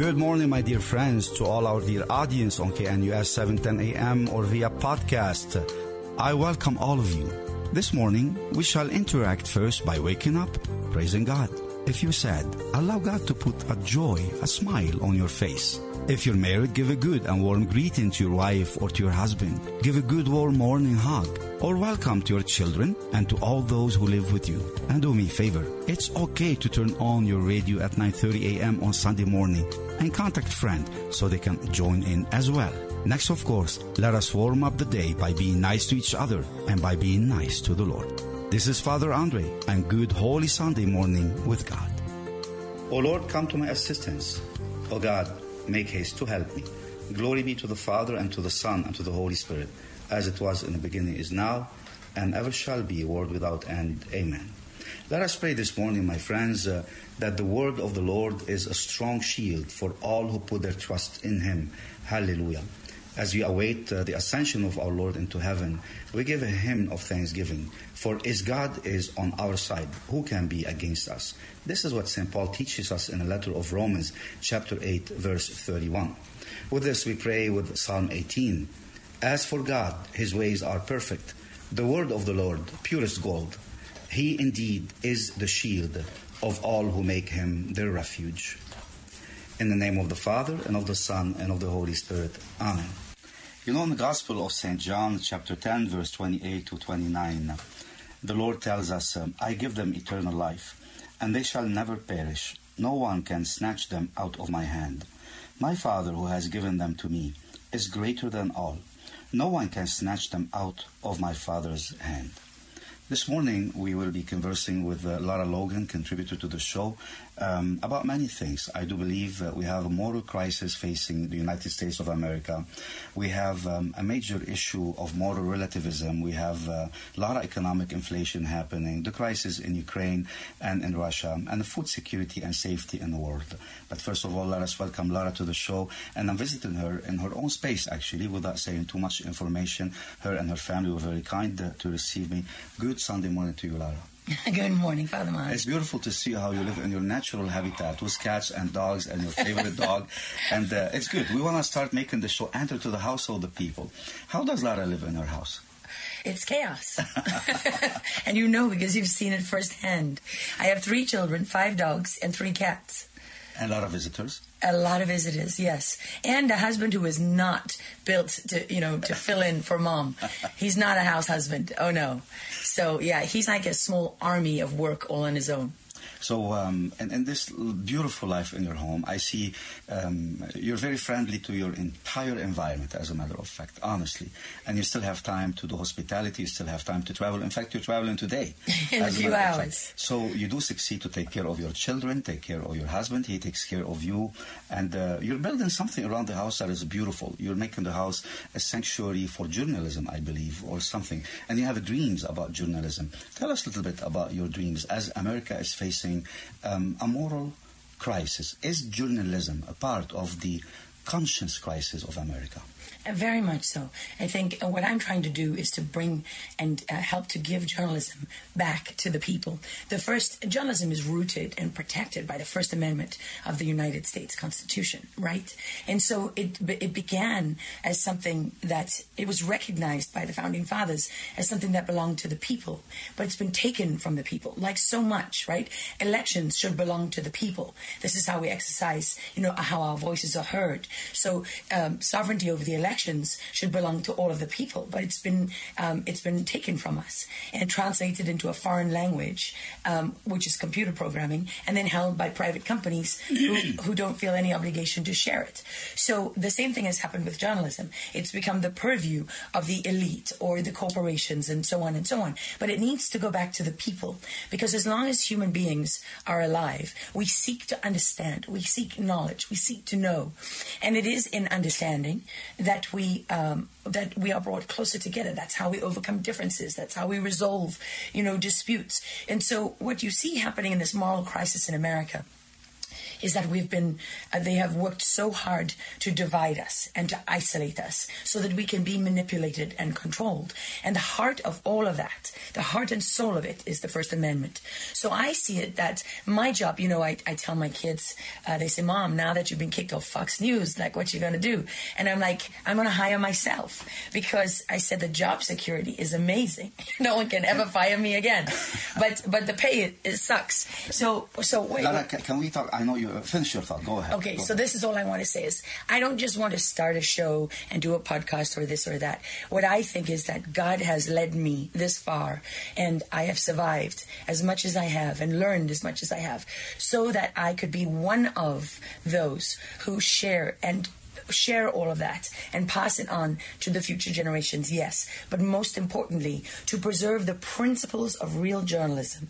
Good morning, my dear friends, to all our dear audience on KNUS 710 AM or via podcast. I welcome all of you. This morning, we shall interact first by waking up, praising God. If you're sad, allow God to put a joy, a smile on your face. If you're married, give a good and warm greeting to your wife or to your husband. Give a good warm morning hug or welcome to your children and to all those who live with you. And do me a favor. It's okay to turn on your radio at 9:30 a.m. on Sunday morning and contact friend so they can join in as well. Next, of course, let us warm up the day by being nice to each other and by being nice to the Lord. This is Father Andre and good Holy Sunday morning with God. O Lord, come to my assistance. O God, make haste to help me. Glory be to the Father and to the Son and to the Holy Spirit, as it was in the beginning, is now, and ever shall be, world without end. Amen. Let us pray this morning, my friends, uh, that the word of the Lord is a strong shield for all who put their trust in Him. Hallelujah. As we await uh, the ascension of our Lord into heaven, we give a hymn of thanksgiving. For is God is on our side, who can be against us? This is what St. Paul teaches us in the letter of Romans, chapter 8, verse 31. With this, we pray with Psalm 18. As for God, his ways are perfect. The word of the Lord, purest gold. He indeed is the shield of all who make him their refuge. In the name of the Father, and of the Son, and of the Holy Spirit. Amen. You know, in the Gospel of St. John, chapter 10, verse 28 to 29, the Lord tells us, um, I give them eternal life, and they shall never perish. No one can snatch them out of my hand. My Father, who has given them to me, is greater than all. No one can snatch them out of my Father's hand. This morning, we will be conversing with uh, Lara Logan, contributor to the show, um, about many things. I do believe uh, we have a moral crisis facing the United States of America. We have um, a major issue of moral relativism. We have uh, a lot of economic inflation happening, the crisis in Ukraine and in Russia, and the food security and safety in the world. But first of all, let us welcome Lara to the show. And I'm visiting her in her own space, actually, without saying too much information. Her and her family were very kind uh, to receive me. Good Sunday morning to you, Lara. Good morning, Father Mike. It's beautiful to see how you live in your natural habitat with cats and dogs and your favorite dog. And uh, it's good. We want to start making the show enter to the house of the people. How does Lara live in her house? It's chaos. and you know because you've seen it firsthand. I have three children, five dogs, and three cats. A lot of visitors. A lot of visitors, yes, and a husband who is not built to, you know, to fill in for mom. He's not a house husband. Oh no. So yeah, he's like a small army of work all on his own. So, um, and, and this beautiful life in your home, I see um, you're very friendly to your entire environment, as a matter of fact, honestly. And you still have time to do hospitality, you still have time to travel. In fact, you're traveling today. in a few hours. So, you do succeed to take care of your children, take care of your husband, he takes care of you. And uh, you're building something around the house that is beautiful. You're making the house a sanctuary for journalism, I believe, or something. And you have dreams about journalism. Tell us a little bit about your dreams as America is facing um, a moral crisis. Is journalism a part of the conscience crisis of America? Uh, very much so. I think uh, what I'm trying to do is to bring and uh, help to give journalism back to the people. The first journalism is rooted and protected by the First Amendment of the United States Constitution, right? And so it it began as something that it was recognized by the founding fathers as something that belonged to the people, but it's been taken from the people, like so much, right? Elections should belong to the people. This is how we exercise, you know, how our voices are heard. So um, sovereignty over the election elections should belong to all of the people, but it's been um, it's been taken from us and translated into a foreign language, um, which is computer programming, and then held by private companies who, who don't feel any obligation to share it. So the same thing has happened with journalism. It's become the purview of the elite or the corporations and so on and so on. But it needs to go back to the people because as long as human beings are alive, we seek to understand, we seek knowledge, we seek to know, and it is in understanding that we um, that we are brought closer together. That's how we overcome differences. That's how we resolve, you know, disputes. And so, what you see happening in this moral crisis in America is that we've been, uh, they have worked so hard to divide us and to isolate us so that we can be manipulated and controlled. And the heart of all of that, the heart and soul of it is the First Amendment. So I see it that my job, you know, I, I tell my kids, uh, they say, Mom, now that you've been kicked off Fox News, like what you going to do? And I'm like, I'm going to hire myself because I said the job security is amazing. no one can ever fire me again. But but the pay, it, it sucks. So, so wait. Lara, ca- can we talk? I know you uh, finish your thought. Go ahead. Okay, Go so ahead. this is all I want to say is I don't just want to start a show and do a podcast or this or that. What I think is that God has led me this far and I have survived as much as I have and learned as much as I have so that I could be one of those who share and share all of that and pass it on to the future generations, yes. But most importantly, to preserve the principles of real journalism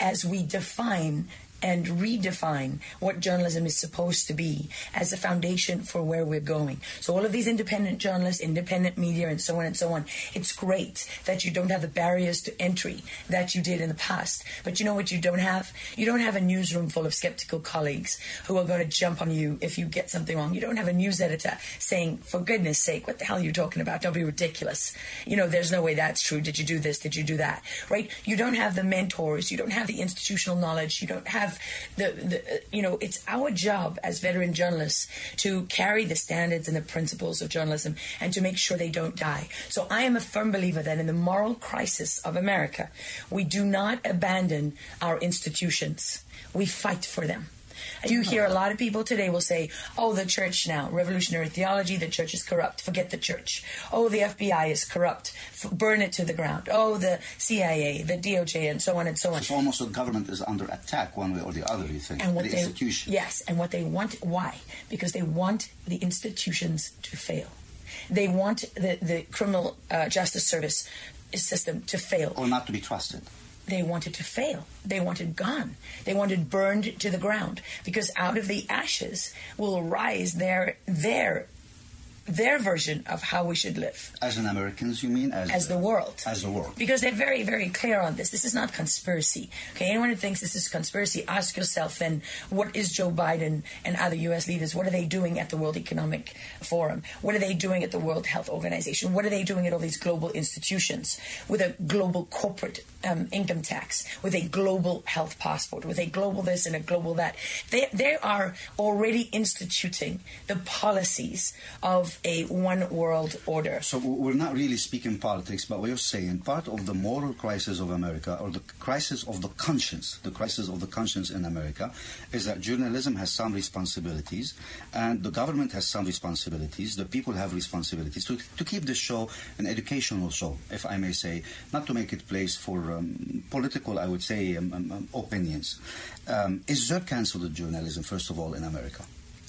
as we define and redefine what journalism is supposed to be as a foundation for where we're going. So all of these independent journalists, independent media, and so on and so on, it's great that you don't have the barriers to entry that you did in the past. But you know what you don't have? You don't have a newsroom full of skeptical colleagues who are going to jump on you if you get something wrong. You don't have a news editor saying, for goodness sake, what the hell are you talking about? Don't be ridiculous. You know, there's no way that's true. Did you do this? Did you do that? Right? You don't have the mentors. You don't have the institutional knowledge. You don't have the, the you know, it's our job as veteran journalists to carry the standards and the principles of journalism and to make sure they don't die. So I am a firm believer that in the moral crisis of America, we do not abandon our institutions. We fight for them. You hear a lot of people today will say, "Oh, the church now, revolutionary theology, the church is corrupt. Forget the church. Oh, the FBI is corrupt. F- burn it to the ground. Oh, the CIA, the DOJ, and so on and so on." It's almost the government is under attack one way or the other. You think and what the they institution? yes, and what they want. Why? Because they want the institutions to fail. They want the the criminal uh, justice service system to fail. or not to be trusted. They want it to fail. They want it gone. They want it burned to the ground because out of the ashes will rise their their their version of how we should live As an Americans, you mean? As, as the world. As the world. Because they're very, very clear on this. This is not conspiracy. Okay, anyone who thinks this is conspiracy, ask yourself then, what is Joe Biden and other U.S. leaders? What are they doing at the World Economic Forum? What are they doing at the World Health Organization? What are they doing at all these global institutions with a global corporate um, income tax, with a global health passport, with a global this and a global that? They, they are already instituting the policies of a one world order. So we're not really speaking politics, but you're saying, part of the moral crisis of America, or the crisis of the conscience, the crisis of the conscience in America, is that journalism has some responsibilities, and the government has some responsibilities, the people have responsibilities to, to keep the show an educational show, if I may say, not to make it place for um, political, I would say, um, um, um, opinions. Um, is there cancelled journalism, first of all, in America?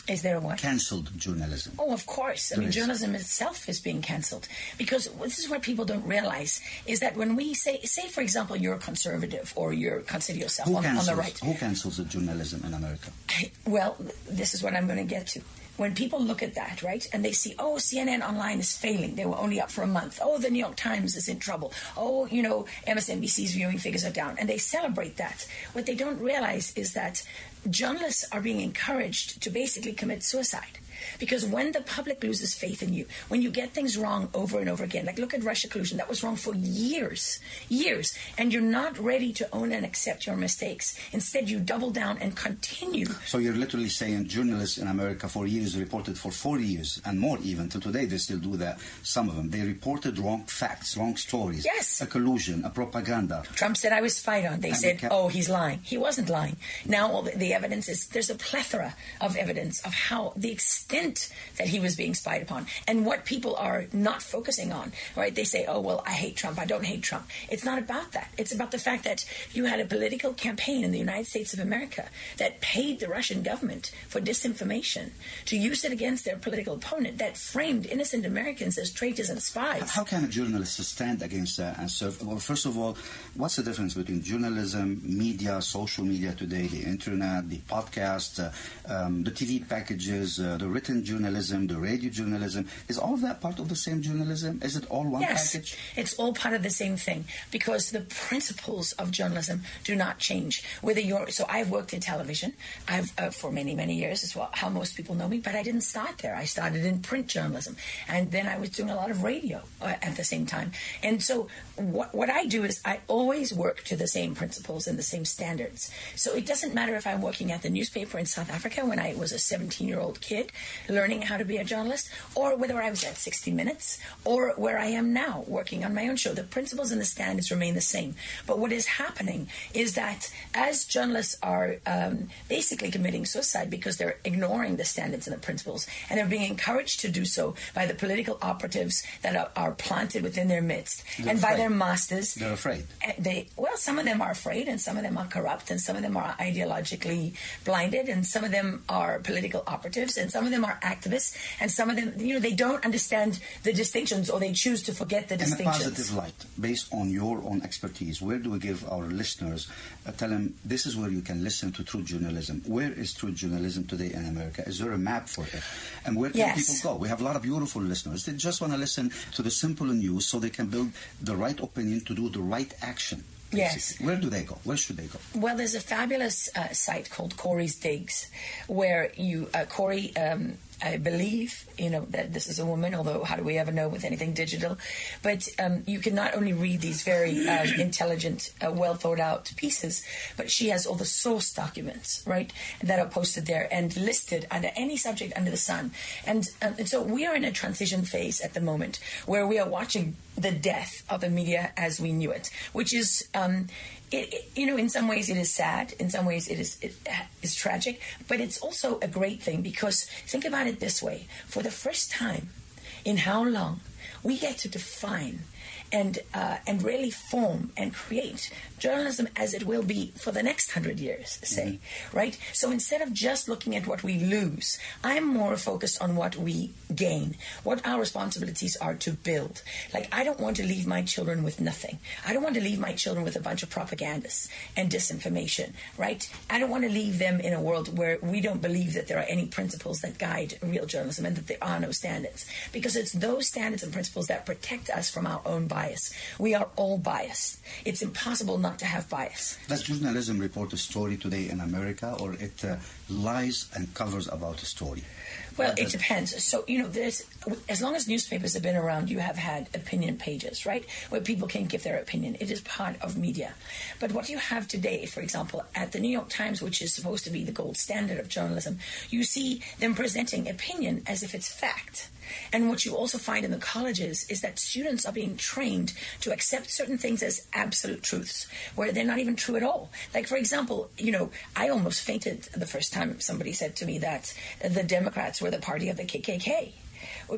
Is there a what? Cancelled journalism. Oh, of course. I There mean, is. journalism itself is being cancelled because this is what people don't realize is that when we say, say for example, you're a conservative or you consider yourself on, on the right. who cancels the journalism in America? Well, this is what I'm going to get to. When people look at that, right, and they see, oh, CNN online is failing. They were only up for a month. Oh, the New York Times is in trouble. Oh, you know, MSNBC's viewing figures are down. And they celebrate that. What they don't realize is that journalists are being encouraged to basically commit suicide. Because when the public loses faith in you, when you get things wrong over and over again, like look at Russia collusion, that was wrong for years, years, and you're not ready to own and accept your mistakes. Instead, you double down and continue. So you're literally saying journalists in America for years reported for 40 years and more even to today they still do that. Some of them they reported wrong facts, wrong stories. Yes. A collusion, a propaganda. Trump said I was spied on. They And said, they "Oh, he's lying." He wasn't lying. Now all the, the evidence is there's a plethora of evidence of how the extent extent that he was being spied upon and what people are not focusing on, right? They say, oh, well, I hate Trump. I don't hate Trump. It's not about that. It's about the fact that you had a political campaign in the United States of America that paid the Russian government for disinformation to use it against their political opponent that framed innocent Americans as traitors and spies. How can a journalist stand against that and serve? Well, first of all, what's the difference between journalism, media, social media today, the internet, the podcast, uh, um, the TV packages, uh, the written journalism, the radio journalism? Is all of that part of the same journalism? Is it all one yes, package? It's all part of the same thing because the principles of journalism do not change. Whether you're so, I've worked in television, I've uh, for many many years as well. How most people know me, but I didn't start there. I started in print journalism, and then I was doing a lot of radio uh, at the same time. And so, what what I do is I always work to the same principles and the same standards. So it doesn't matter if I'm working at the newspaper in South Africa when I was a 17 year old kid learning how to be a journalist, or whether I was at 60 Minutes, or where I am now working on my own show. The principles and the standards remain the same. But what is happening is that as journalists are um, basically committing suicide because they're ignoring the standards and the principles, and they're being encouraged to do so by the political operatives that are, are planted within their midst They're and by their masters. They're afraid. Uh, They well, some of them are afraid, and some of them are corrupt, and some of them are ideologically blinded, and some of them are political operatives, and some of them are activists, and some of them, you know, they don't understand the distinctions, or they choose to forget the In a positive light, based on your own expertise, where do we give our listeners, uh, tell them this is where you can listen to true journalism? Where is true journalism today in America? Is there a map for it? And where can Yes. people go? We have a lot of beautiful listeners. They just want to listen to the simple news so they can build the right opinion to do the right action. Yes. Where do they go? Where should they go? Well, there's a fabulous uh, site called Corey's Digs, where you uh, Corey. Um, I believe you know that this is a woman. Although how do we ever know with anything digital? But um, you can not only read these very uh, intelligent, uh, well thought out pieces, but she has all the source documents, right, that are posted there and listed under any subject under the sun. And, um, and so we are in a transition phase at the moment where we are watching the death of the media as we knew it, which is um, it, it- you know, in some ways it is sad. In some ways it is it is tragic. But it's also a great thing because think about it this way: for the first time in how long, we get to define and uh, and really form and create journalism as it will be for the next hundred years, say, right? So instead of just looking at what we lose, I'm more focused on what we gain, what our responsibilities are to build. Like I don't want to leave my children with nothing. I don't want to leave my children with a bunch of propagandists and disinformation, right? I don't want to leave them in a world where we don't believe that there are any principles that guide real journalism and that there are no standards. Because it's those standards and principles that protect us from our own bias. We are all biased. It's impossible not to have bias. Does journalism report a story today in America, or it uh, lies and covers about a story? Well, it depends. So, you know, there's as long as newspapers have been around, you have had opinion pages, right? Where people can give their opinion. It is part of media. But what you have today, for example, at the New York Times, which is supposed to be the gold standard of journalism, you see them presenting opinion as if it's fact. And what you also find in the colleges is that students are being trained to accept certain things as absolute truths, where they're not even true at all. Like, for example, you know, I almost fainted the first time somebody said to me that the Democrats were the party of the KKK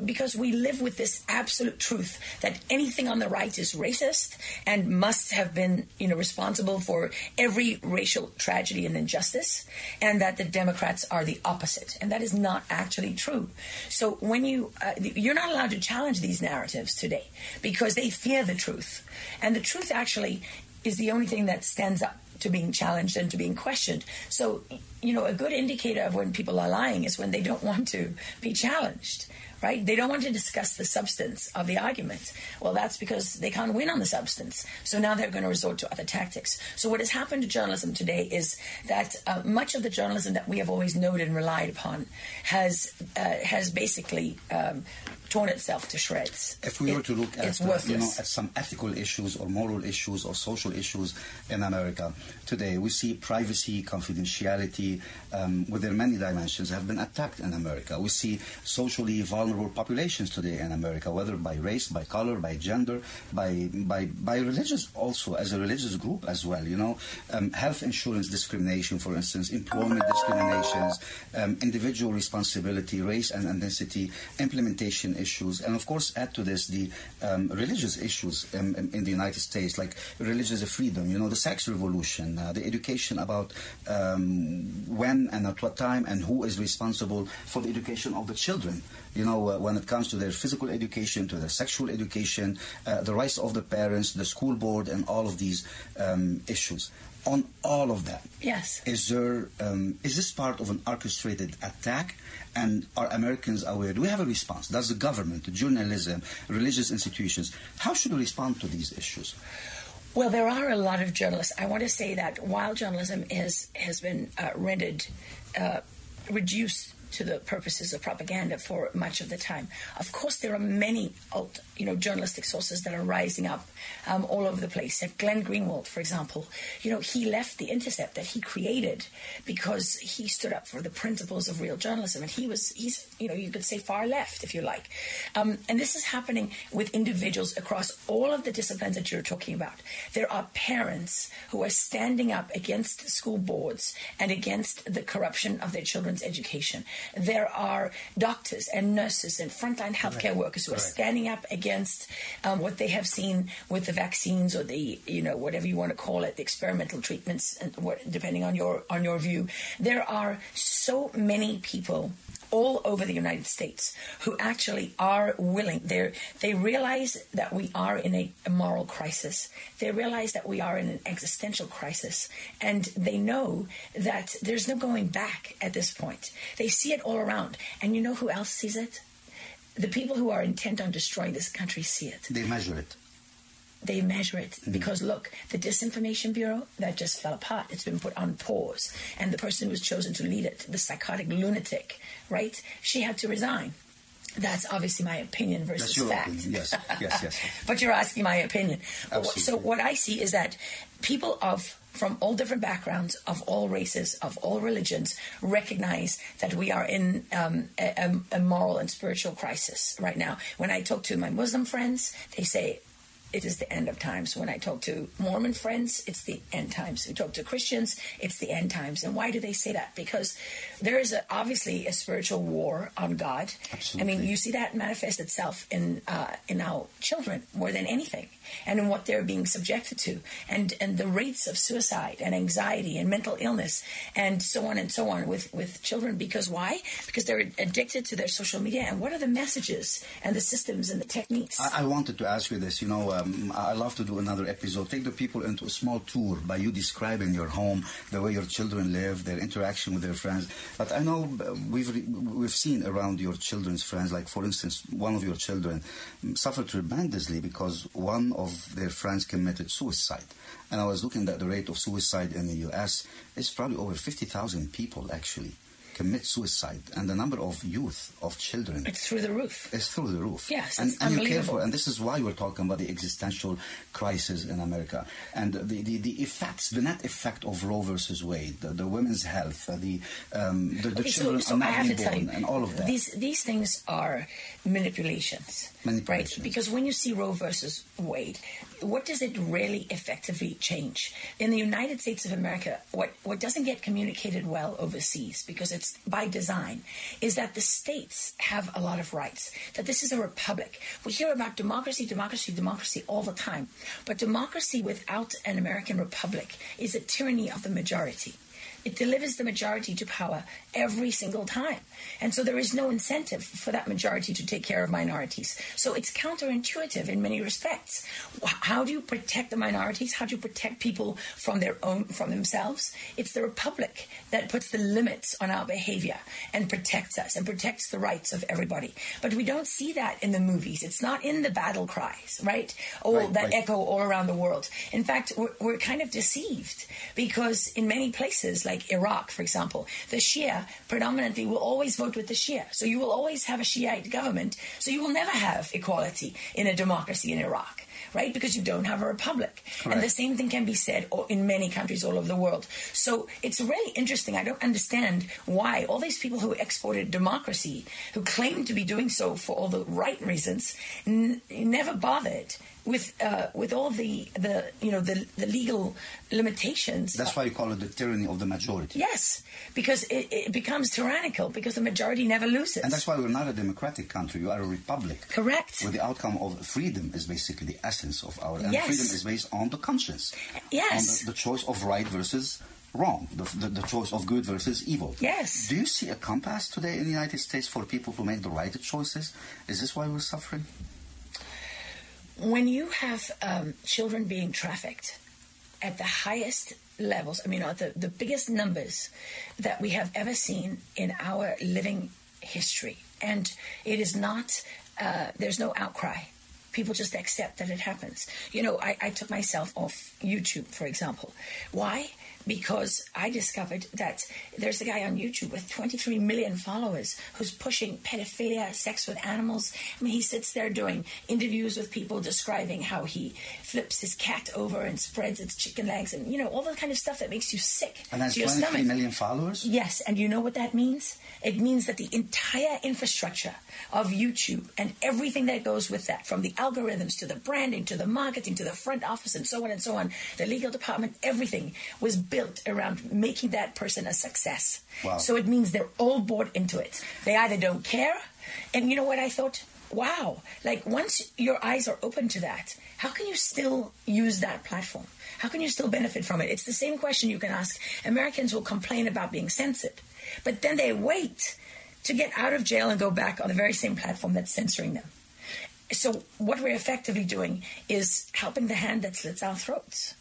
because we live with this absolute truth that anything on the right is racist and must have been you know responsible for every racial tragedy and injustice and that the democrats are the opposite. And that is not actually true. So when you uh, you're not allowed to challenge these narratives today because they fear the truth. And the truth actually is the only thing that stands up to being challenged and to being questioned. So, you know, a good indicator of when people are lying is when they don't want to be challenged, right? They don't want to discuss the substance of the argument. Well, that's because they can't win on the substance. So now they're going to resort to other tactics. So what has happened to journalism today is that uh, much of the journalism that we have always noted and relied upon has uh, has basically um, torn itself to shreds. If we were to look at, uh, you know, at some ethical issues or moral issues or social issues in America today, we see privacy, confidentiality, um, with their many dimensions, have been attacked in America. We see socially vulnerable vulnerable populations today in America, whether by race, by color, by gender, by by by religious also as a religious group as well. You know, um, health insurance discrimination, for instance, employment discriminations, um, individual responsibility, race and ethnicity, implementation issues, and of course add to this the um, religious issues in, in, the United States, like religious freedom. You know, the sex revolution, uh, the education about um, when and at what time and who is responsible for the education of the children. You know, uh, when it comes to their physical education, to their sexual education, uh, the rights of the parents, the school board, and all of these um, issues. On all of that, yes, is there um, is this part of an orchestrated attack? And are Americans aware? Do we have a response? Does the government, journalism, religious institutions, how should we respond to these issues? Well, there are a lot of journalists. I want to say that while journalism is, has been uh, rendered, uh, reduced to the purposes of propaganda for much of the time. Of course, there are many, you know, journalistic sources that are rising up um, all over the place. Like Glenn Greenwald, for example, you know, he left the Intercept that he created because he stood up for the principles of real journalism, and he was, he's, you know, you could say far left if you like. Um, and this is happening with individuals across all of the disciplines that you're talking about. There are parents who are standing up against school boards and against the corruption of their children's education there are doctors and nurses and frontline healthcare workers who are standing up against um, what they have seen with the vaccines or the, you know, whatever you want to call it, the experimental treatments, and what, depending on your on your view. There are so many people all over the United States who actually are willing. They they realize that we are in a, a, moral crisis. They realize that we are in an existential crisis, and they know that there's no going back at this point. They see it all around, and you know who else sees it? The people who are intent on destroying this country see it. They measure it they measure it mm. because look the disinformation bureau that just fell apart it's been put on pause and the person who was chosen to lead it the psychotic lunatic right she had to resign that's obviously my opinion versus fact. Opinion. Yes, yes, yes. but you're asking my opinion. Absolutely. So what I see is that people of from all different backgrounds, of all races, of all religions, recognize that we are in um, a, a, moral and spiritual crisis right now. When I talk to my Muslim friends, they say it is the end of times. When I talk to Mormon friends, it's the end times. We talk to Christians, it's the end times. And why do they say that? Because there is a, obviously a spiritual war on God. Absolutely. I mean, you see that manifest itself in uh, in our children more than anything, and in what they're being subjected to, and and the rates of suicide and anxiety and mental illness and so on and so on with with children. Because why? Because they're addicted to their social media. And what are the messages and the systems and the techniques? I, I wanted to ask you this. You know um, I love to do another episode. Take the people into a small tour by you describing your home, the way your children live, their interaction with their friends. But I know uh, we've we've seen around your children's friends, like for instance, one of your children suffered tremendously because one of their friends committed suicide. And I was looking at the rate of suicide in the U.S. It's probably over 50,000 people actually commit suicide, and the number of youth, of children, it's through the roof. It's through the roof. Yes, and, and you care for, and this is why we're talking about the existential crisis in America and the, the, the effects, the net effect of Roe versus Wade, the, the women's health, uh, the um, the, the okay, children so, so are not born, and all of that. These these things are manipulations, manipulations, right? Because when you see Roe versus Wade, what does it really effectively change? In the United States of America, what, what doesn't get communicated well overseas, because it's by design, is that the states have a lot of rights, that this is a republic. We hear about democracy, democracy, democracy all the time. But democracy without an American republic is a tyranny of the majority. It delivers the majority to power every single time. And so there is no incentive for that majority to take care of minorities. So it's counterintuitive in many respects. How do you protect the minorities? How do you protect people from their own from themselves? It's the republic that puts the limits on our behavior and protects us and protects the rights of everybody. But we don't see that in the movies. It's not in the battle cries, right? Or right, that right. echo all around the world. In fact, we're, we're kind of deceived because in many places like Iraq, for example, the Shia predominantly will always vote with the Shia. So you will always have a Shiite government. So you will never have equality in a democracy in Iraq right? Because you don't have a republic. Correct. And the same thing can be said in many countries all over the world. So it's really interesting. I don't understand why all these people who exported democracy, who claim to be doing so for all the right reasons, n- never bothered with uh, with all the the you know the the legal limitations. That's why you call it the tyranny of the majority. Yes, because it, it, becomes tyrannical because the majority never loses. And that's why we're not a democratic country. You are a republic. Correct. Where the outcome of freedom is basically the essence of our. And yes. freedom is based on the conscience. Yes. On the, the choice of right versus wrong, the, the, the, choice of good versus evil. Yes. Do you see a compass today in the United States for people to make the right choices? Is this why we're suffering? When you have um, children being trafficked at the highest levels, I mean, the, the biggest numbers that we have ever seen in our living history, and it is not, uh, there's no outcry. People just accept that it happens. You know, I, I took myself off YouTube, for example. Why? Because I discovered that there's a guy on YouTube with 23 million followers who's pushing pedophilia, sex with animals. I mean, he sits there doing interviews with people describing how he flips his cat over and spreads its chicken legs and, you know, all the kind of stuff that makes you sick. And that's 23 million followers? Yes. And you know what that means? It means that the entire infrastructure of YouTube and everything that goes with that, from the algorithms to the branding to the marketing to the front office and so on and so on, the legal department, everything was built built around making that person a success. Wow. So it means they're all bought into it. They either don't care, and you know what I thought? Wow, like once your eyes are open to that, how can you still use that platform? How can you still benefit from it? It's the same question you can ask. Americans will complain about being censored, but then they wait to get out of jail and go back on the very same platform that's censoring them. So, what we're effectively doing is helping the hand that slits our throats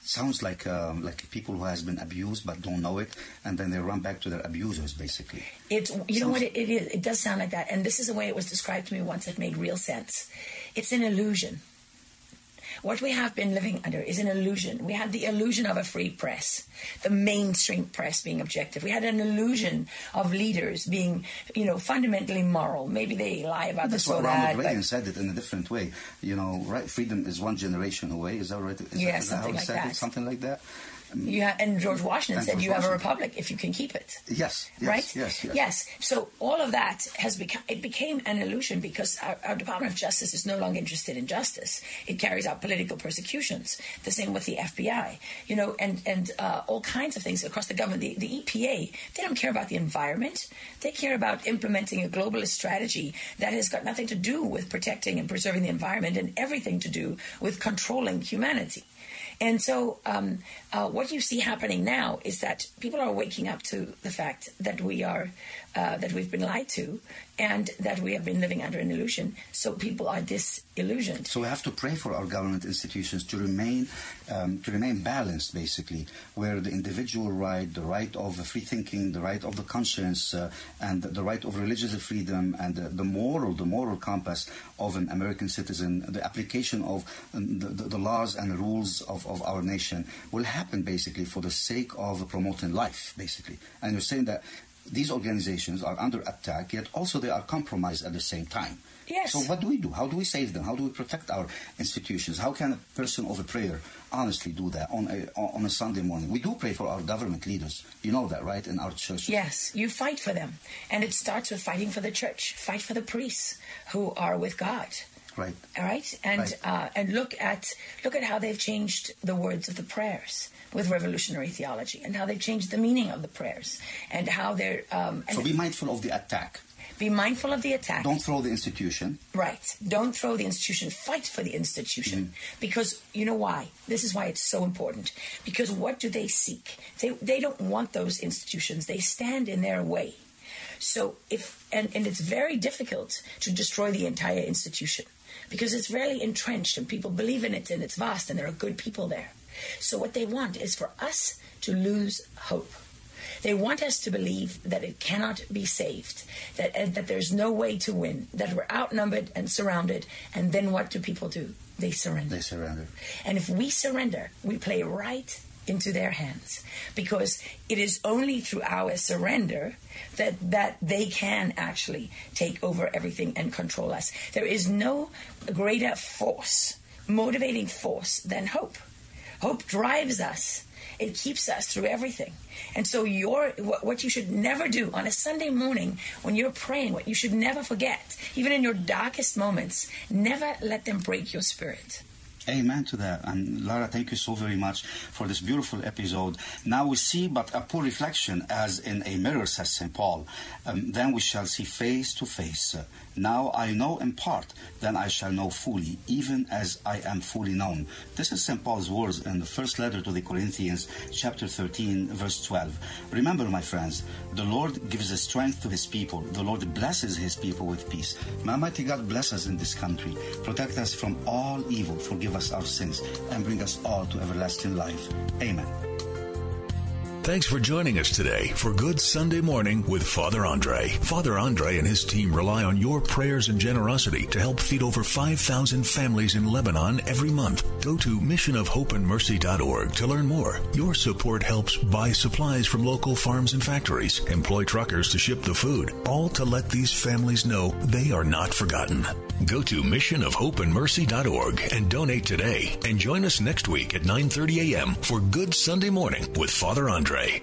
sounds like um, like people who has been abused but don't know it, and then they run back to their abusers, basically. It's you sounds know what it, it is. It does sound like that, and this is the way it was described to me once. It made real sense. It's an illusion. What we have been living under is an illusion. We had the illusion of a free press, the mainstream press being objective. We had an illusion of leaders being, you know, fundamentally moral. Maybe they lie about That's this what or Ronald that. Reagan said it in a different way. You know, right? Freedom is one generation away. Is that right? Is yeah, that, something that like said that. It? Something like that. You have, and George Washington And said George you have a republic if you can keep it. Yes, yes, right? Yes, yes. Yes. So all of that has become it became an illusion because our, our Department of Justice is no longer interested in justice. It carries out political persecutions. The same with the FBI, you know, and and uh, all kinds of things across the government. The, the EPA they don't care about the environment. They care about implementing a globalist strategy that has got nothing to do with protecting and preserving the environment and everything to do with controlling humanity. And so, um, uh, what you see happening now is that people are waking up to the fact that we are uh, that we've been lied to, and that we have been living under an illusion. So people are disillusioned. So we have to pray for our government institutions to remain um, to remain balanced, basically, where the individual right, the right of free thinking, the right of the conscience, uh, and the right of religious freedom, and the, the moral, the moral compass of an American citizen, the application of um, the, the, laws and rules of, of our nation will happen basically for the sake of promoting life, basically. And you're saying that these organizations are under attack, yet also they are compromised at the same time. Yes. So what do we do? How do we save them? How do we protect our institutions? How can a person of a prayer honestly do that on a on a Sunday morning? We do pray for our government leaders. You know that, right? In our church. Yes, you fight for them, and it starts with fighting for the church. Fight for the priests who are with God. Right. All right, and Right. Uh, and look at look at how they've changed the words of the prayers with revolutionary theology, and how they've changed the meaning of the prayers, and how they're um, So be mindful of the attack. be mindful of the attack. Don't throw the institution. Right. Don't throw the institution. Fight for the institution. Mm-hmm. Because you know why? This is why it's so important. Because what do they seek? They, they don't want those institutions. They stand in their way. So if and, and it's very difficult to destroy the entire institution because it's really entrenched and people believe in it and it's vast and there are good people there. So what they want is for us to lose hope. They want us to believe that it cannot be saved, that uh, that there's no way to win, that we're outnumbered and surrounded. And then what do people do? They surrender. They surrender. And if we surrender, we play right into their hands. Because it is only through our surrender that that they can actually take over everything and control us. There is no greater force motivating force than hope. Hope drives us. It keeps us through everything. And so your what, what you should never do on a sunday morning when you're praying what you should never forget even in your darkest moments never let them break your spirit Amen to that. And Lara, thank you so very much for this beautiful episode. Now we see but a poor reflection as in a mirror, says St. Paul. Um, then we shall see face to face. Now I know in part, then I shall know fully, even as I am fully known. This is St. Paul's words in the first letter to the Corinthians, chapter 13, verse 12. Remember, my friends, the Lord gives strength to his people. The Lord blesses his people with peace. May Almighty God bless us in this country, protect us from all evil, forgive us our sins, and bring us all to everlasting life. Amen. Thanks for joining us today for Good Sunday Morning with Father Andre. Father Andre and his team rely on your prayers and generosity to help feed over 5,000 families in Lebanon every month. Go to missionofhopeandmercy.org to learn more. Your support helps buy supplies from local farms and factories, employ truckers to ship the food, all to let these families know they are not forgotten. Go to missionofhopeandmercy.org and donate today and join us next week at 9:30 a.m. for Good Sunday Morning with Father Andre.